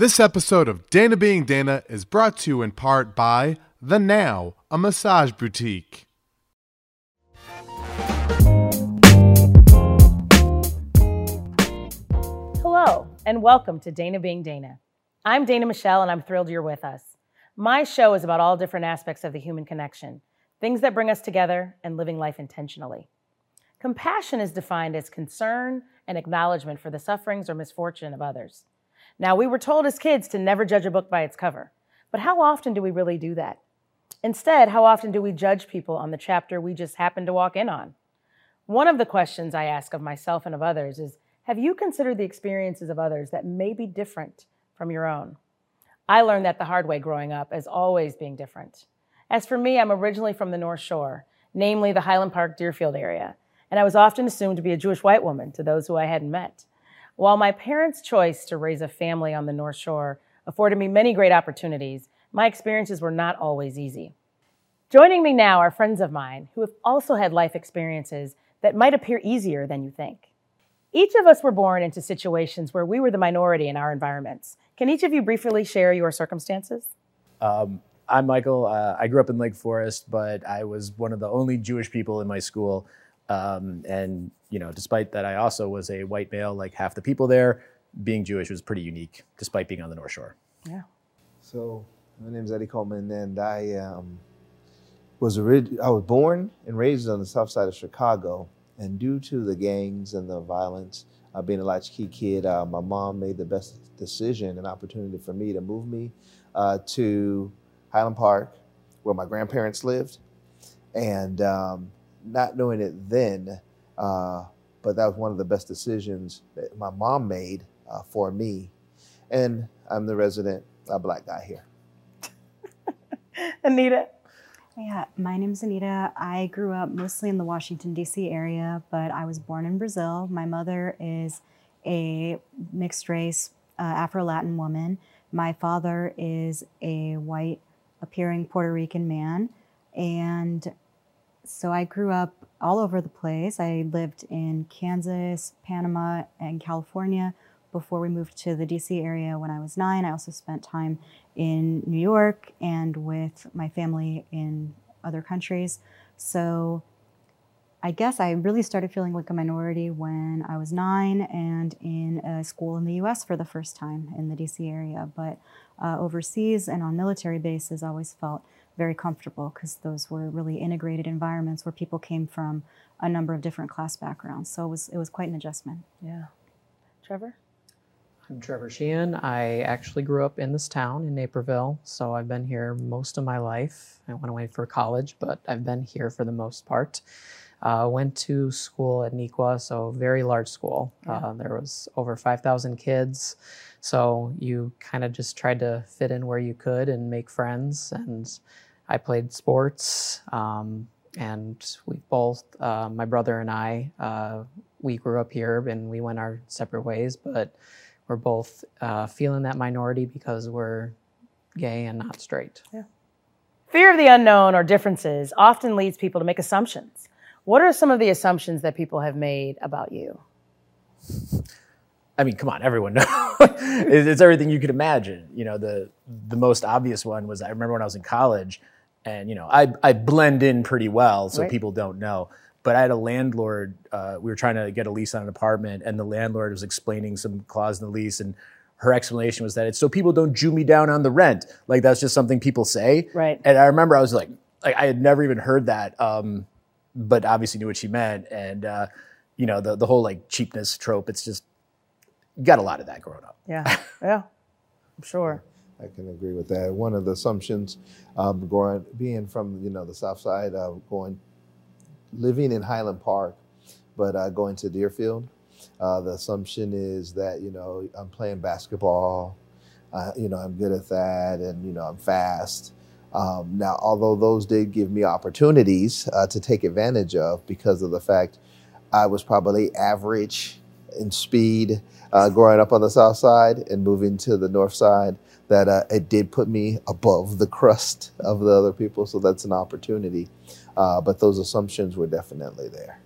This episode of Dana Being Dana is brought to you in part by The Now, a massage boutique. Hello, and welcome to Dana Being Dana. I'm Dana Michelle, and I'm thrilled you're with us. My show is about all different aspects of the human connection, things that bring us together, and living life intentionally. Compassion is defined as concern and acknowledgement for the sufferings or misfortune of others. Now, we were told as kids to never judge a book by its cover, but how often do we really do that? Instead, how often do we judge people on the chapter we just happened to walk in on? One of the questions I ask of myself and of others is Have you considered the experiences of others that may be different from your own? I learned that the hard way growing up as always being different. As for me, I'm originally from the North Shore, namely the Highland Park Deerfield area, and I was often assumed to be a Jewish white woman to those who I hadn't met. While my parents' choice to raise a family on the North Shore afforded me many great opportunities, my experiences were not always easy. Joining me now are friends of mine who have also had life experiences that might appear easier than you think. Each of us were born into situations where we were the minority in our environments. Can each of you briefly share your circumstances? Um, I'm Michael. Uh, I grew up in Lake Forest, but I was one of the only Jewish people in my school. Um, and you know, despite that, I also was a white male, like half the people there. Being Jewish was pretty unique, despite being on the North Shore. Yeah. So my name is Eddie Coleman, and I um, was orig- I was born and raised on the south side of Chicago. And due to the gangs and the violence, uh, being a latchkey kid, uh, my mom made the best decision and opportunity for me to move me uh, to Highland Park, where my grandparents lived, and um, not knowing it then, uh, but that was one of the best decisions that my mom made uh, for me. And I'm the resident uh, black guy here. Anita? Yeah, my name's Anita. I grew up mostly in the Washington, D.C. area, but I was born in Brazil. My mother is a mixed race uh, Afro Latin woman. My father is a white appearing Puerto Rican man. And so I grew up all over the place. I lived in Kansas, Panama, and California before we moved to the DC area when I was nine. I also spent time in New York and with my family in other countries. So I guess I really started feeling like a minority when I was nine and in a school in the US for the first time in the DC area. But uh, overseas and on military bases, I always felt very comfortable because those were really integrated environments where people came from a number of different class backgrounds. So it was, it was quite an adjustment. Yeah. Trevor? I'm Trevor Sheehan. I actually grew up in this town in Naperville, so I've been here most of my life. I went away for college, but I've been here for the most part. Uh, went to school at Neuqua, so very large school. Yeah. Uh, there was over 5,000 kids, so you kind of just tried to fit in where you could and make friends. And I played sports, um, and we both, uh, my brother and I, uh, we grew up here and we went our separate ways, but we're both uh, feeling that minority because we're gay and not straight. Yeah. Fear of the unknown or differences often leads people to make assumptions. What are some of the assumptions that people have made about you? I mean, come on, everyone knows. it's, it's everything you could imagine. You know, the the most obvious one was I remember when I was in college, and you know, I I blend in pretty well, so Right. people don't know. But I had a landlord. Uh, we were trying to get a lease on an apartment, and the landlord was explaining some clause in the lease, and her explanation was that it's so people don't Jew me down on the rent. Like that's just something people say. Right. And I remember I was like, like I had never even heard that, um, but obviously knew what she meant. And uh, you know, the the whole like cheapness trope. It's just you got a lot of that growing up. Yeah, yeah, I'm sure. I can agree with that. One of the assumptions, um, going being from you know the south side, uh, going living in Highland Park, but uh, going to Deerfield, uh, the assumption is that you know I'm playing basketball, uh, you know I'm good at that, and you know I'm fast. Um, now, although those did give me opportunities uh, to take advantage of because of the fact I was probably average in speed uh, growing up on the south side and moving to the north side, that uh, it did put me above the crust of the other people. So that's an opportunity. Uh, but those assumptions were definitely there.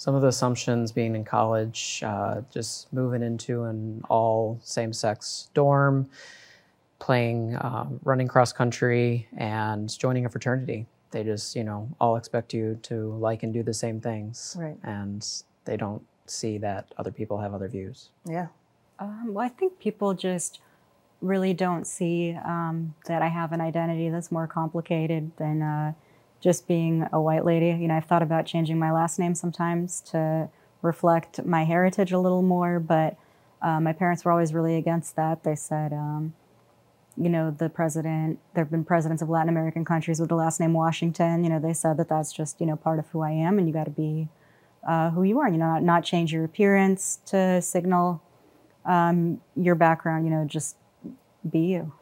some of the assumptions being in college, uh, just moving into an all same sex dorm, playing, um, running cross country, and joining a fraternity. They just, you know, all expect you to like and do the same things. Right. And they don't see that other people have other views. Yeah. Um, well, I think people just really don't see um, that I have an identity that's more complicated than uh, just being a white lady. You know, I've thought about changing my last name sometimes to reflect my heritage a little more, but uh, my parents were always really against that. They said, um, you know, the president, there have been presidents of Latin American countries with the last name Washington. You know, they said that that's just, you know, part of who I am and you got to be uh, who you are, you know, not, not change your appearance to signal um, your background, you know, just be you.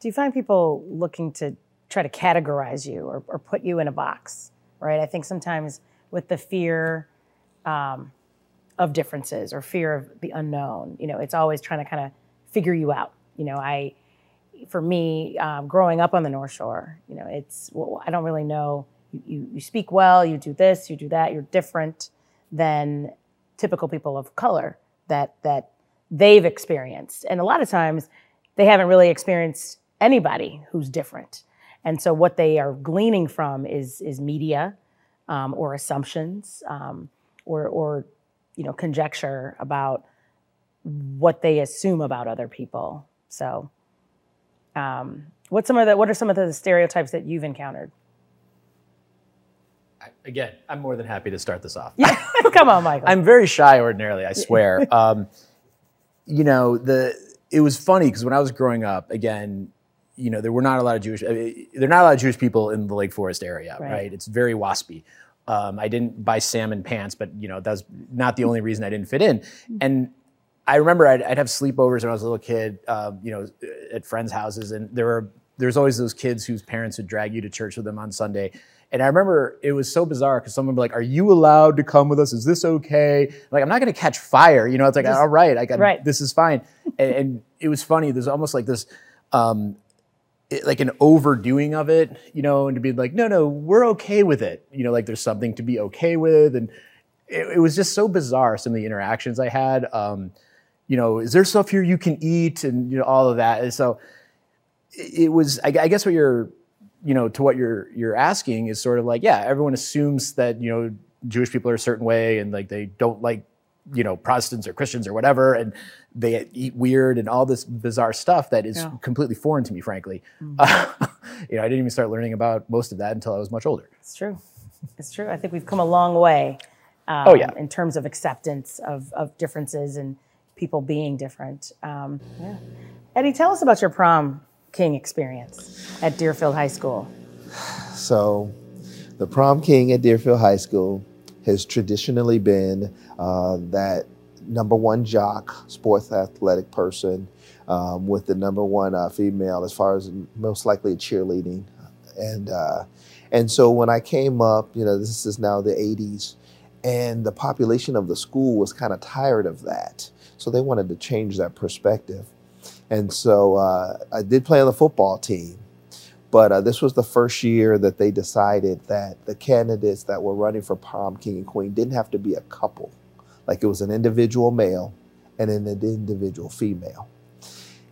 Do you find people looking to try to categorize you or, or put you in a box, right? I think sometimes with the fear um, of differences or fear of the unknown, you know, it's always trying to kind of figure you out. You know, I, for me, um, growing up on the North Shore, you know, it's, well, I don't really know. You, you, you speak well, you do this, you do that, you're different than typical people of color that, that they've experienced. And a lot of times they haven't really experienced anybody who's different. And so what they are gleaning from is is media um, or assumptions um, or or you know conjecture about what they assume about other people. So, um, what some of the what are some of the stereotypes that you've encountered? Again, I'm more than happy to start this off. Yeah, come on, Michael. I'm very shy ordinarily, I swear. um, you know, the it was funny because when I was growing up, again, you know, there were not a lot of Jewish. I mean, there are not a lot of Jewish people in the Lake Forest area, right? Right. It's very waspy. Um, I didn't buy salmon pants, but you know, that's not the only reason I didn't fit in. And I remember I'd, I'd have sleepovers when I was a little kid, um, you know, at friends' houses, and there were there's always those kids whose parents would drag you to church with them on Sunday. And I remember it was so bizarre because someone would be like, "Are you allowed to come with us? Is this okay?" Like, I'm not going to catch fire, you know. It's like, all right, I got Right. this is fine. and, and it was funny. There's almost like this. Um, it, like an overdoing of it, you know, and to be like, no, no, we're okay with it. You know, like there's something to be okay with. And it, it was just so bizarre, some of the interactions I had. Um, you know, is there stuff here you can eat and, you know, all of that. And so it, it was, I, I guess what you're, you know, to what you're, you're asking is sort of like, yeah, everyone assumes that, you know, Jewish people are a certain way and like they don't like, you know, Protestants or Christians or whatever. And they eat weird and all this bizarre stuff that is Yeah. completely foreign to me, frankly. Uh, you know, I didn't even start learning about most of that until I was much older. It's true. It's true. I think we've come a long way. Um, Oh, yeah. In terms of acceptance of, of differences and people being different. Um, yeah. Eddie, tell us about your prom king experience at Deerfield High School. So, the prom king at Deerfield High School has traditionally been uh, that number one jock, sports athletic person, um, with the number one uh, female as far as most likely cheerleading, and uh, and so when I came up, you know, this is now the '80s, and the population of the school was kind of tired of that, so they wanted to change that perspective, and so uh, I did play on the football team. But uh, this was the first year that they decided that the candidates that were running for prom king and queen didn't have to be a couple. Like it was an individual male and an individual female.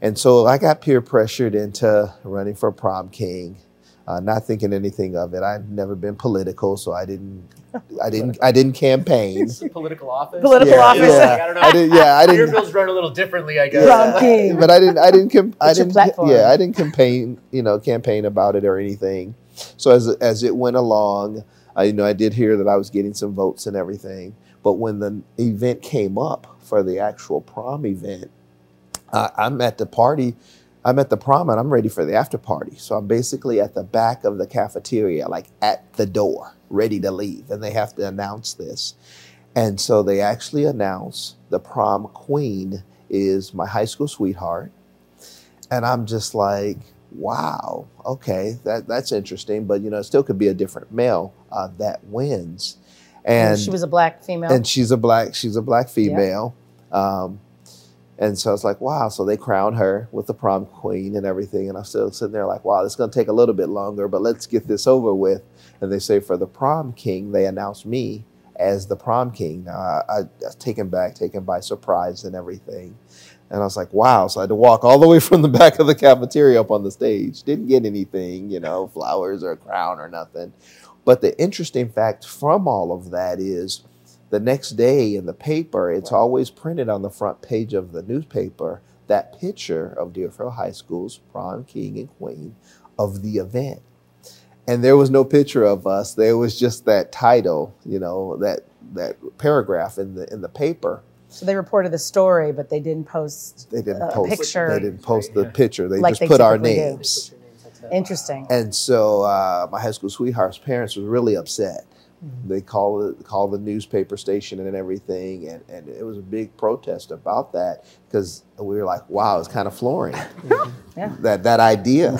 And so I got peer pressured into running for prom king, uh, not thinking anything of it. I'd never been political, so I didn't, I didn't, I didn't campaign. political office. Political Yeah, office. yeah. I don't know. I didn't, yeah, I didn't. Deerfield's run a little differently, I guess. Prom king. but I didn't. I didn't. Com- I It's didn't. Yeah, I didn't campaign. You know, campaign about it or anything. So as as it went along, I, you know, I did hear that I was getting some votes and everything. But when the event came up for the actual prom event, uh, I'm at the party. I'm at the prom and I'm ready for the after party. So I'm basically at the back of the cafeteria, like at the door, ready to leave. And they have to announce this. And so they actually announce the prom queen is my high school sweetheart. And I'm just like, wow, okay, that, that's interesting. But, you know, it still could be a different male uh, that wins. And she was a black female. and she's a black she's a black female um, and so I was like wow so they crown her with the prom queen and everything and i'm still sitting there like wow it's going to take a little bit longer but let's get this over with and they say for the prom king they announce me as the prom king. Now, I, I was taken back, taken by surprise and everything. And I was like, wow. So I had to walk all the way from the back of the cafeteria up on the stage. Didn't get anything, you know, flowers or a crown or nothing. But the interesting fact from all of that is the next day in the paper, it's always printed on the front page of the newspaper that picture of Deerfield High School's prom king and queen of the event. And there was no picture of us. There was just that title, you know, that that paragraph in the in the paper. So they reported the story, but they didn't post They didn't a post picture. They didn't post the picture. They Like just they put our typically do. names. Interesting. And so uh, my high school sweetheart's parents were really upset. Mm-hmm. They called the, called the newspaper station and everything, and, and it was a big protest about that because we were like, "Wow, it's kind of flooring Yeah. that that idea."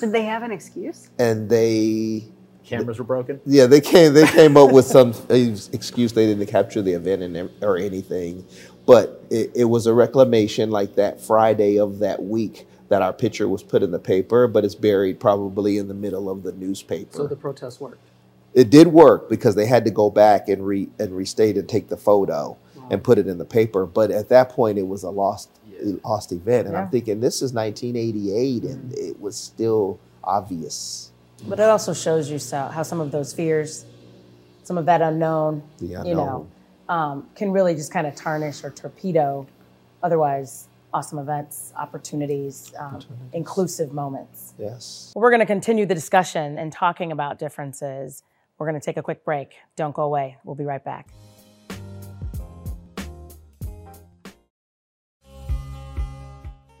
Did they have an excuse? and they, Cameras were broken. yeah, they came they came up with some excuse they didn't capture the event and, or anything, but it, it was a reclamation like that Friday of that week that our picture was put in the paper, but it's buried probably in the middle of the newspaper. So the protest worked. It did work because they had to go back and re and restate and take the photo and put it in the paper. But at that point, it was a lost lost event, and Yeah. I'm thinking this is 1988, and Mm-hmm. it was still obvious. But it also shows you so, how some of those fears, some of that unknown, The you know, um, can really just kind of tarnish or torpedo otherwise awesome events, opportunities, um, inclusive moments. Yes. Well, we're going to continue the discussion and talking about differences. We're going to take a quick break. Don't go away. We'll be right back.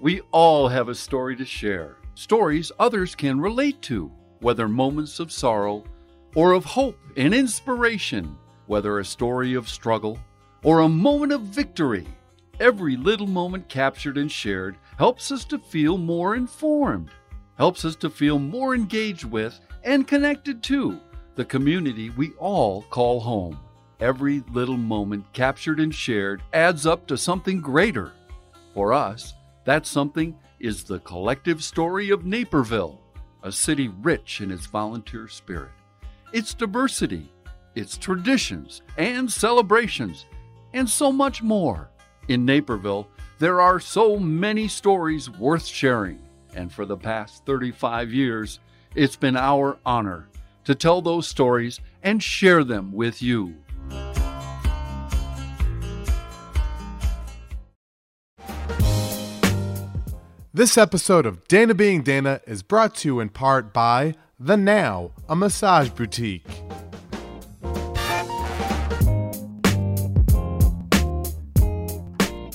We all have a story to share, stories others can relate to, whether moments of sorrow or of hope and inspiration, whether a story of struggle or a moment of victory. Every little moment captured and shared helps us to feel more informed, helps us to feel more engaged with and connected to the community we all call home. Every little moment captured and shared adds up to something greater. For us, that something is the collective story of Naperville, a city rich in its volunteer spirit, its diversity, its traditions and celebrations, and so much more. In Naperville, there are so many stories worth sharing, and for the past 35 years, it's been our honor to tell those stories and share them with you. This episode of Dana Being Dana is brought to you in part by The Now, a massage boutique.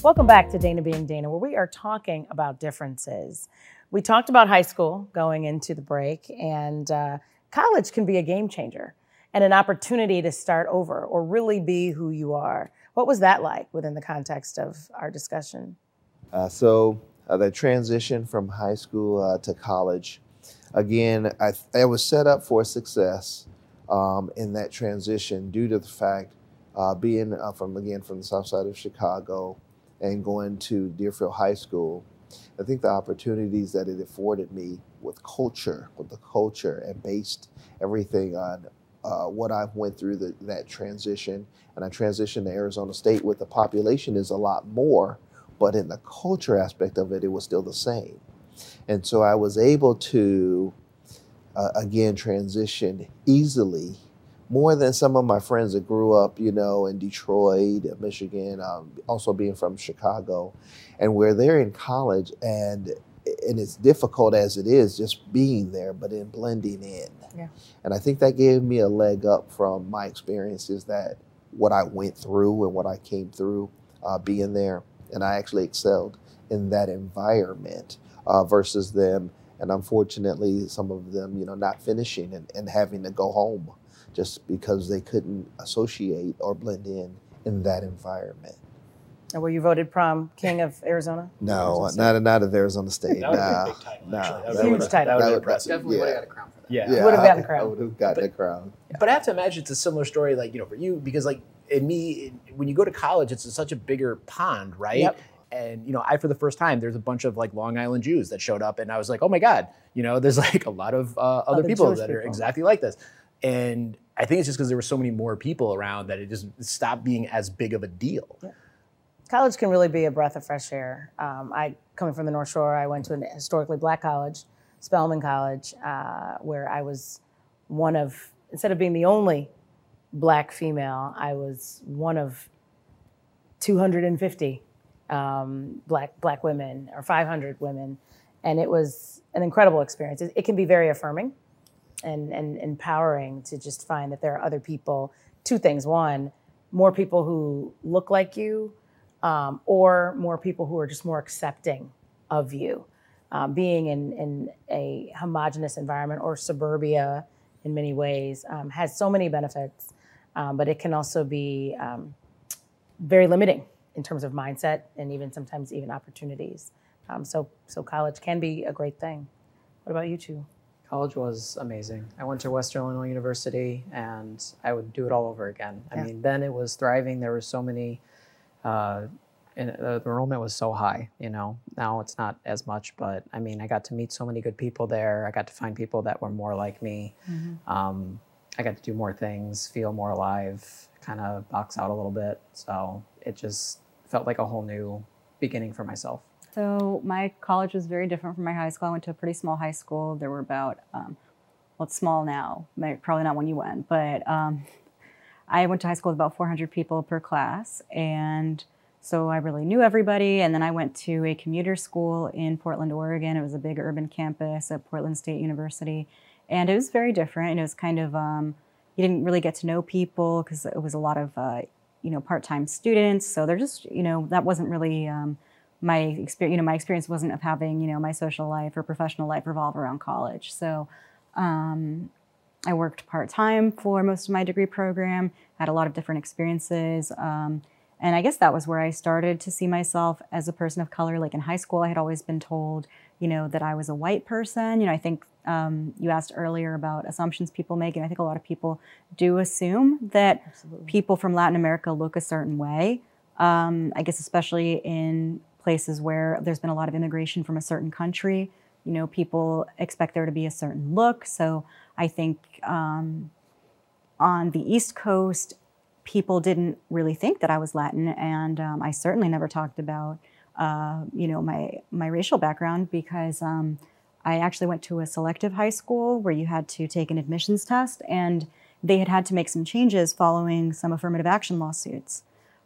Welcome back to Dana Being Dana, where we are talking about differences. We talked about high school going into the break, and uh, college can be a game changer and an opportunity to start over or really be who you are. What was that like within the context of our discussion? Uh, so uh, the transition from high school uh, to college, again, I, I was set up for success um, in that transition due to the fact uh, being uh, from again from the south side of Chicago and going to Deerfield High School. I think the opportunities that it afforded me with culture, with the culture, and based everything on uh, what I went through the, that transition, and I transitioned to Arizona State, with the population is a lot more, but in the culture aspect of it, it was still the same. And so I was able to, uh, again, transition easily, more than some of my friends that grew up, you know, in Detroit, Michigan, um, also being from Chicago, and where they're in college, and and it's difficult as it is just being there, but in blending in. Yeah. And I think that gave me a leg up from my experiences that what I went through and what I came through uh, being there, and I actually excelled in that environment uh, versus them. And unfortunately, some of them, you know, not finishing and, and having to go home just because they couldn't associate or blend in in that environment. And were you voted prom king of Arizona? No, Arizona State? not not of Arizona State. That would have nah, a big title, nah, actually. that Huge would've- title. That would that have would- impressive. Definitely would have got a crown for that. Yeah. Yeah, Would've I- gotten the crown. I would have gotten But- the crown. But I have to imagine it's a similar story, like you know, for you, because like in me, when you go to college, it's such a bigger pond, right? Yep. And you know, I for the first time, there's a bunch of like Long Island Jews that showed up, and I was like, oh my god, you know, there's like a lot of uh, other, Other people Jewish that are people. exactly like this. and I think it's just because there were so many more people around that it just stopped being as big of a deal. Yeah. College can really be a breath of fresh air. Um, I coming from the North Shore, I went to a historically black college, Spelman College, uh, where I was one of instead of being the only black female, I was one of 250 um, black black women or 500 women, and it was an incredible experience. It, it, can be very affirming and, and empowering to just find that there are other people. Two things: one, more people who look like you, um, or more people who are just more accepting of you. Um, being in, in a homogenous environment or suburbia in many ways um, has so many benefits, um, but it can also be um, very limiting in terms of mindset and even sometimes even opportunities. Um, so so college can be a great thing. What about you two? College was amazing. I went to Western Illinois University, and I would do it all over again. I Yeah. mean, then it was thriving. There were so many, uh, and uh, the enrollment was so high. You know, now it's not as much, but I mean, I got to meet so many good people there. I got to find people that were more like me. Um, I got to do more things, feel more alive, kind of box out a little bit. So it just felt like a whole new beginning for myself. So my college was very different from my high school. I went to a pretty small high school. There were about, um, well, it's small now, probably not when you went, but um, I went to high school with about 400 people per class. And so I really knew everybody. And then I went to a commuter school in Portland, Oregon. It was a big urban campus at Portland State University. And it was very different. And it was kind of, um, you didn't really get to know people because it was a lot of, uh, you know, part-time students. So they're just, you know, that wasn't really, um, my experience, you know, my experience wasn't of having, you know, my social life or professional life revolve around college. So um, I worked part time for most of my degree program, had a lot of different experiences. Um, and I guess that was where I started to see myself as a person of color. Like in high school, I had always been told, you know, that I was a white person. You know, I think um, you asked earlier about assumptions people make, and I think a lot of people do assume that people from Latin America look a certain way. Um, I guess especially in places where there's been a lot of immigration from a certain country, you know, people expect there to be a certain look. So I think um, on the East Coast, people didn't really think that I was Latin, and um, I certainly never talked about, uh, you know, my my racial background because um, I actually went to a selective high school where you had to take an admissions test, and they had had to make some changes following some affirmative action lawsuits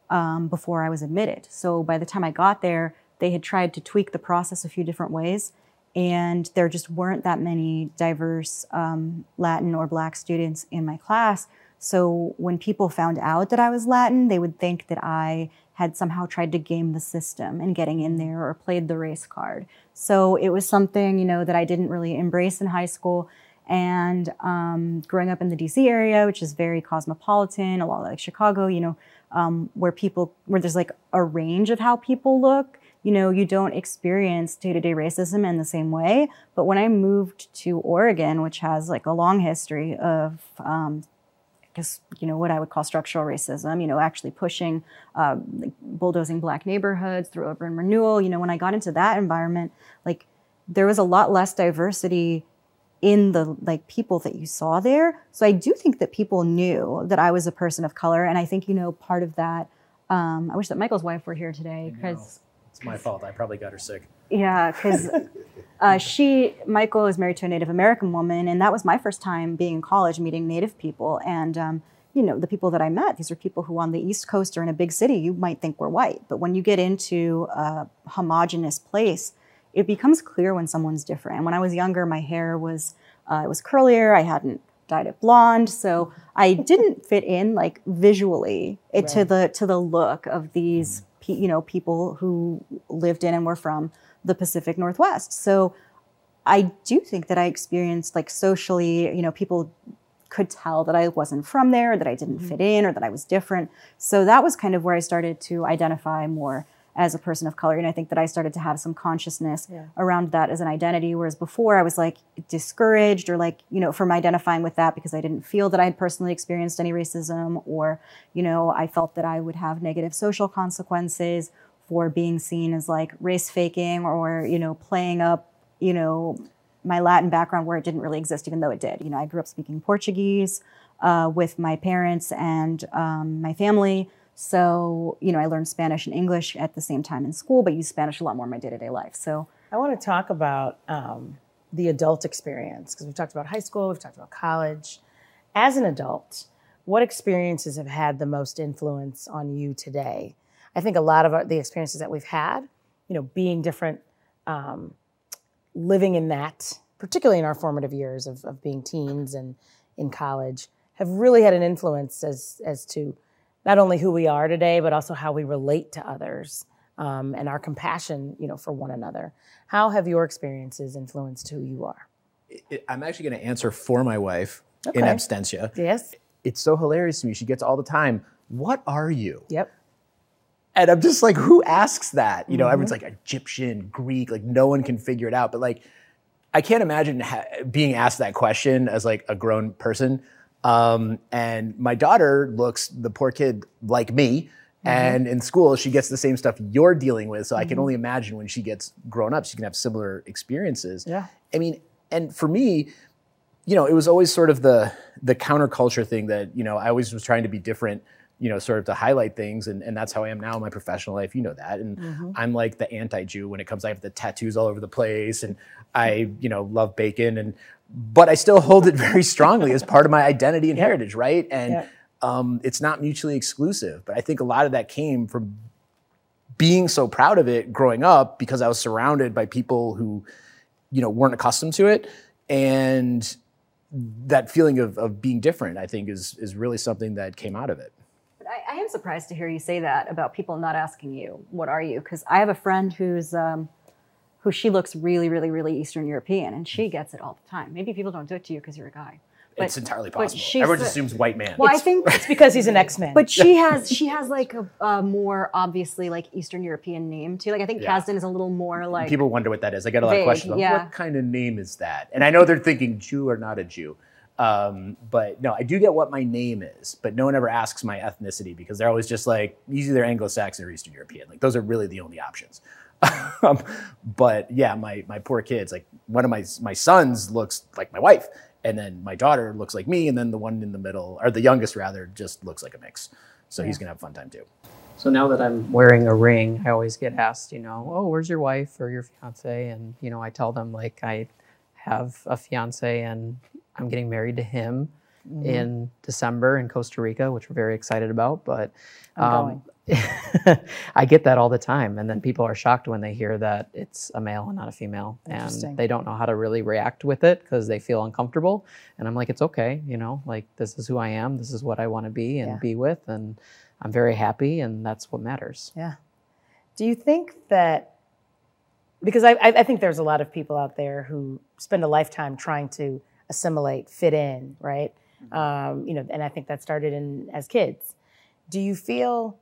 um, before I was admitted. So by the time I got there, they had tried to tweak the process a few different ways, and there just weren't that many diverse um, Latin or Black students in my class. So when people found out that I was Latin, they would think that I had somehow tried to game the system and getting in there or played the race card. So it was something, you know, that I didn't really embrace in high school. And um, growing up in the DC area, which is very cosmopolitan, a lot like Chicago, you know, um, where people, where there's like a range of how people look, you know, you don't experience day to day racism in the same way. But when I moved to Oregon, which has like a long history of, um, I guess, you know, what I would call structural racism, you know, actually pushing, uh, like bulldozing black neighborhoods through urban renewal, you know, when I got into that environment, like there was a lot less diversity in the like people that you saw there. So I do think that people knew that I was a person of color, and I think you know part of that. Um, I wish that Michael's wife were here today because It's my fault. I probably got her sick. yeah, because uh, she Michael is married to a Native American woman, and that was my first time being in college, meeting Native people, and um, you know the people that I met. These are people who on the East Coast or in a big city you might think were white, but when you get into a homogenous place, it becomes clear when someone's different. And when I was younger, my hair was uh, it was curlier. I hadn't dyed it blonde, so I didn't fit in like visually it, to the to the look of these you know people who lived in and were from the Pacific Northwest. So I do think that I experienced like socially, you know, people could tell that I wasn't from there, that I didn't mm-hmm. fit in, or that I was different. So that was kind of where I started to identify more as a person of color. And I think that I started to have some consciousness Yeah. around that as an identity. Whereas before I was like discouraged or like, you know, from identifying with that because I didn't feel that I had personally experienced any racism or, you know, I felt that I would have negative social consequences for being seen as like race faking or, you know, playing up, you know, my Latin background where it didn't really exist, even though it did. You know, I grew up speaking Portuguese uh, with my parents and um, my family. So, you know, I learned Spanish and English at the same time in school, but use Spanish a lot more in my day to day life. So, I want to talk about um, the adult experience because we've talked about high school, we've talked about college. As an adult, what experiences have had the most influence on you today? I think a lot of our, the experiences that we've had, you know, being different, um, living in that, particularly in our formative years of, of being teens and in college, have really had an influence as as to not only who we are today, but also how we relate to others um, and our compassion, you know, for one another. How have your experiences influenced who you are? I'm actually going to answer for my wife in Okay. absentia. Yes. It's so hilarious to me. She gets all the time, What are you? Yep. And I'm just like, who asks that? You know, Mm-hmm. everyone's like Egyptian, Greek, like no one can figure it out. But like, I can't imagine ha- being asked that question as like a grown person. Um, and my daughter looks the poor kid like me. Mm-hmm. And in school, she gets the same stuff you're dealing with. So I can only imagine when she gets grown up, she can have similar experiences. Yeah. I mean, and for me, you know, it was always sort of the the counterculture thing that you know I always was trying to be different, you know, sort of to highlight things, and, and that's how I am now in my professional life. You know that, and I'm like the anti-Jew when it comes. I have the tattoos all over the place, and I you know love bacon, and but I still hold it very strongly as part of my identity and heritage, right? And Yep. um, it's not mutually exclusive, but I think a lot of that came from being so proud of it growing up because I was surrounded by people who, you know, weren't accustomed to it. And that feeling of, of being different, I think, is is really something that came out of it. But I, I am surprised to hear you say that about people not asking you, "What are you?" Because I have a friend who's um, who she looks really, really, really Eastern European, and she gets it all the time. Maybe people don't do it to you because you're a guy. But- it's entirely possible. Everyone just assumes white man. Well, I think, It's because he's an X-Men. but she has she has like a, a more obviously like Eastern European name too. Like I think Yeah. Kasdan is a little more like People wonder what that is. I get a lot of questions. about, yeah. What kind of name is that? And I know they're thinking Jew or not a Jew. Um, but no, I do get what my name is, but no one ever asks my ethnicity because they're always just like, he's either Anglo-Saxon or Eastern European. Like those are really the only options. um, but yeah, my my poor kids. Like one of my my sons looks like my wife, and then my daughter looks like me, and then the one in the middle, or the youngest rather, just looks like a mix. So he's gonna have a fun time too. So now that I'm wearing a ring, I always get asked, you know, oh, where's your wife or your fiance? And, you know, I tell them, like, I have a fiance and I'm getting married to him in December in Costa Rica, which we're very excited about. But um, I get that all the time. And then people are shocked when they hear that it's a male and not a female. And they don't know how to really react with it because they feel uncomfortable. And I'm like, it's okay, you know, like, this is who I am. This is what I want to be and Yeah. be with. And I'm very happy, and that's what matters. Yeah. Do you think that because I I think there's a lot of people out there who spend a lifetime trying to assimilate, fit in, right? Um, you know, and I think that started in as kids. Do you feel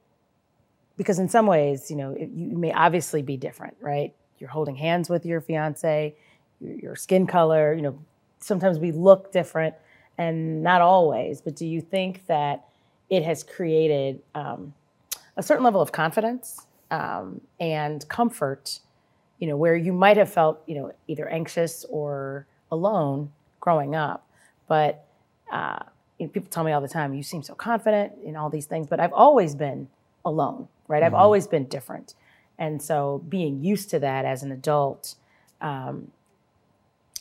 because in some ways, you know, you may obviously be different, right? You're holding hands with your fiance, your, your skin color, you know, sometimes we look different and not always, but do you think that it has created um, a certain level of confidence um, and comfort, you know, where you might have felt, you know, either anxious or alone growing up. But uh, you know, people tell me all the time, you seem so confident in all these things, but I've always been alone, right? I've always been different. And so being used to that as an adult, um,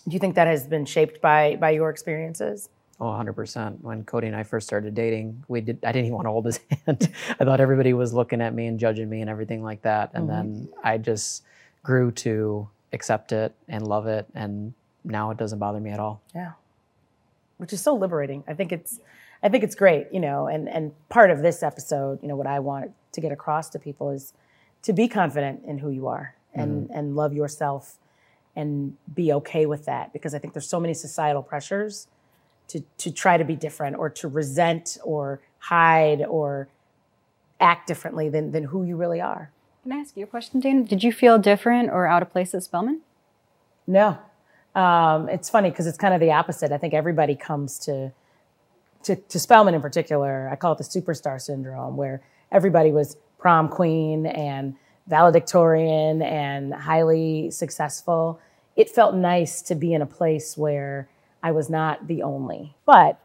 do you think that has been shaped by by your experiences? Oh, 100%. When Cody and I first started dating, we did I didn't even want to hold his hand. I thought everybody was looking at me and judging me and everything like that. And then I just grew to accept it and love it and now it doesn't bother me at all. Yeah. Which is so liberating. I think it's I think it's great, you know, and and part of this episode, you know, what I want to get across to people is to be confident in who you are and mm-hmm. and love yourself and be okay with that because I think there's so many societal pressures to to try to be different or to resent or hide or act differently than than who you really are. Can I ask you a question, Dana? Did you feel different or out of place at Spelman? No. Um, it's funny because it's kind of the opposite. I think everybody comes to, to to Spelman in particular. I call it the superstar syndrome, where everybody was prom queen and valedictorian and highly successful. it felt nice to be in a place where I was not the only. But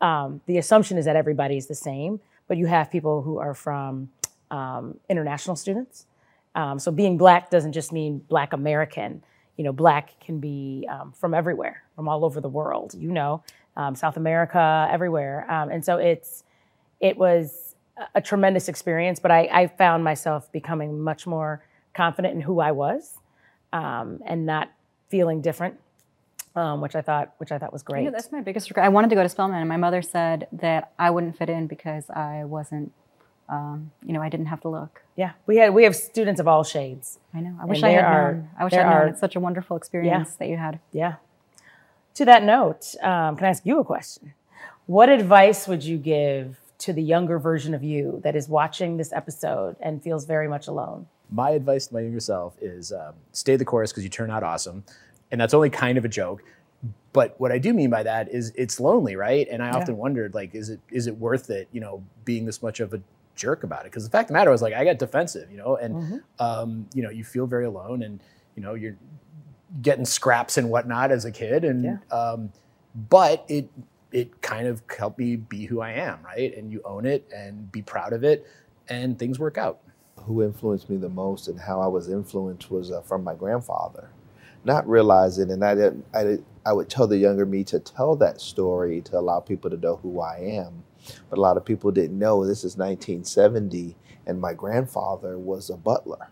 um, the assumption is that everybody's the same, but you have people who are from um, international students. Um, so being black doesn't just mean black American. You know, black can be um, from everywhere, from all over the world. You know, um, South America, everywhere. Um, and so it's it was a tremendous experience. But I, I found myself becoming much more confident in who I was, and not feeling different um, which I thought which I thought was great. Yeah, that's my biggest regret. I wanted to go to Spelman, and my mother said that I wouldn't fit in because I wasn't, um, you know, I didn't have to look. Yeah, we had we have students of all shades. I know. I wish I had are, known. I wish I had known. It's such a wonderful experience yeah, that you had. Yeah. To that note, um, can I ask you a question? What advice would you give to the younger version of you that is watching this episode and feels very much alone? My advice to my younger self is um, stay the course because you turn out awesome and that's only kind of a joke. But what I do mean by that is it's lonely, right? And I yeah. often wondered, like, is it is it worth it? You know, being this much of a jerk about it? Because the fact of the matter was, like, I got defensive, you know, and mm-hmm. um, you know, you feel very alone, and you know, you're getting scraps and whatnot as a kid, and yeah. um, but it it kind of helped me be who I am, right? And you own it and be proud of it, and things work out. Who influenced me the most and how I was influenced was uh, from my grandfather not realizing, and I didn't, I, did, I would tell the younger me to tell that story to allow people to know who I am. But a lot of people didn't know this is 1970, and my grandfather was a butler,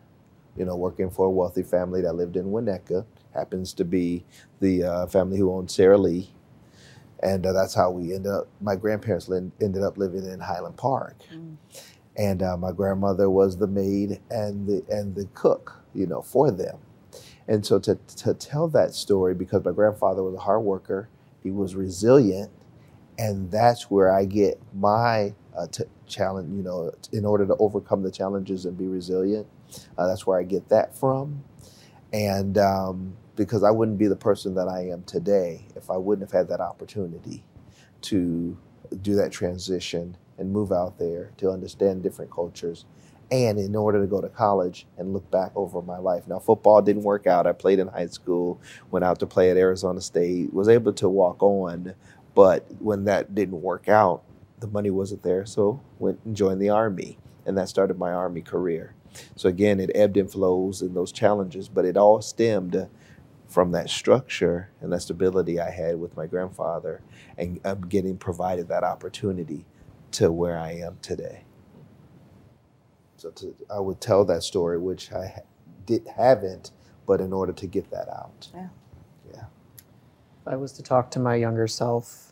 you know, working for a wealthy family that lived in Winnetka. Happens to be the uh, family who owned Sara Lee. And uh, that's how we ended up, my grandparents ended up living in Highland Park. Mm. And uh, my grandmother was the maid and the, and the cook, you know, for them. And so to, to tell that story, because my grandfather was a hard worker, he was resilient, and that's where I get my uh, t- challenge, you know, in order to overcome the challenges and be resilient. Uh, that's where I get that from. And um, because I wouldn't be the person that I am today if I wouldn't have had that opportunity to do that transition and move out there to understand different cultures and in order to go to college and look back over my life. Now, football didn't work out. I played in high school, went out to play at Arizona State, was able to walk on, but when that didn't work out, the money wasn't there, so went and joined the Army, and that started my Army career. So again, it ebbed and flows in those challenges, but it all stemmed from that structure and that stability I had with my grandfather, and I'm getting provided that opportunity to where I am today. So to, I would tell that story, which I did haven't, but in order to get that out. Yeah. Yeah. If I was to talk to my younger self,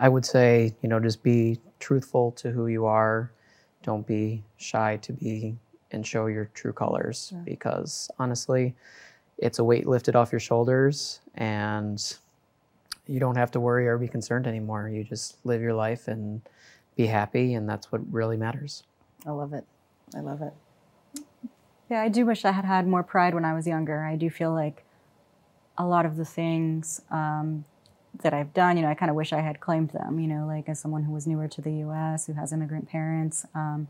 I would say, you know, just be truthful to who you are. Don't be shy to be and show your true colors yeah. because honestly, it's a weight lifted off your shoulders and you don't have to worry or be concerned anymore. You just live your life and be happy, and that's what really matters. I love it. I love it. Yeah, I do wish I had had more pride when I was younger. I do feel like a lot of the things um, that I've done, you know, I kind of wish I had claimed them, you know, like as someone who was newer to the US, who has immigrant parents, um,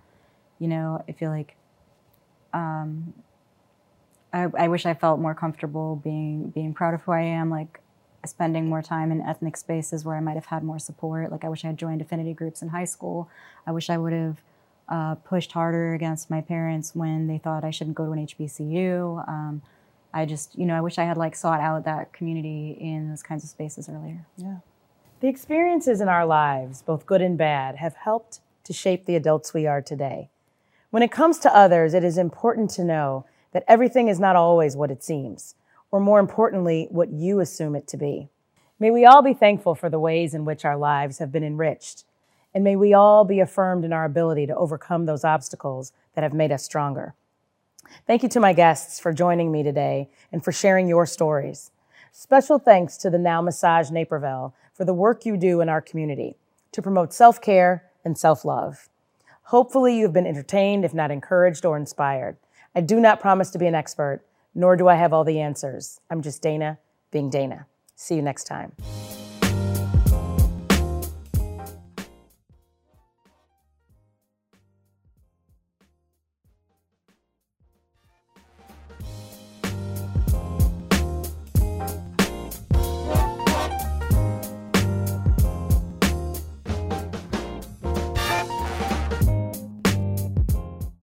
you know, I feel like um, I, I, wish I felt more comfortable being being proud of who I am, like spending more time in ethnic spaces where I might have had more support. Like I wish I had joined affinity groups in high school. I wish I would have uh, pushed harder against my parents when they thought I shouldn't go to an HBCU. Um, I just, you know, I wish I had like sought out that community in those kinds of spaces earlier. Yeah. The experiences in our lives, both good and bad, have helped to shape the adults we are today. When it comes to others, it is important to know that everything is not always what it seems, or more importantly, what you assume it to be. May we all be thankful for the ways in which our lives have been enriched and may we all be affirmed in our ability to overcome those obstacles that have made us stronger. Thank you to my guests for joining me today and for sharing your stories. Special thanks to the Now Massage Naperville for the work you do in our community to promote self care and self love. Hopefully, you've been entertained, if not encouraged or inspired. I do not promise to be an expert, nor do I have all the answers. I'm just Dana being Dana. See you next time.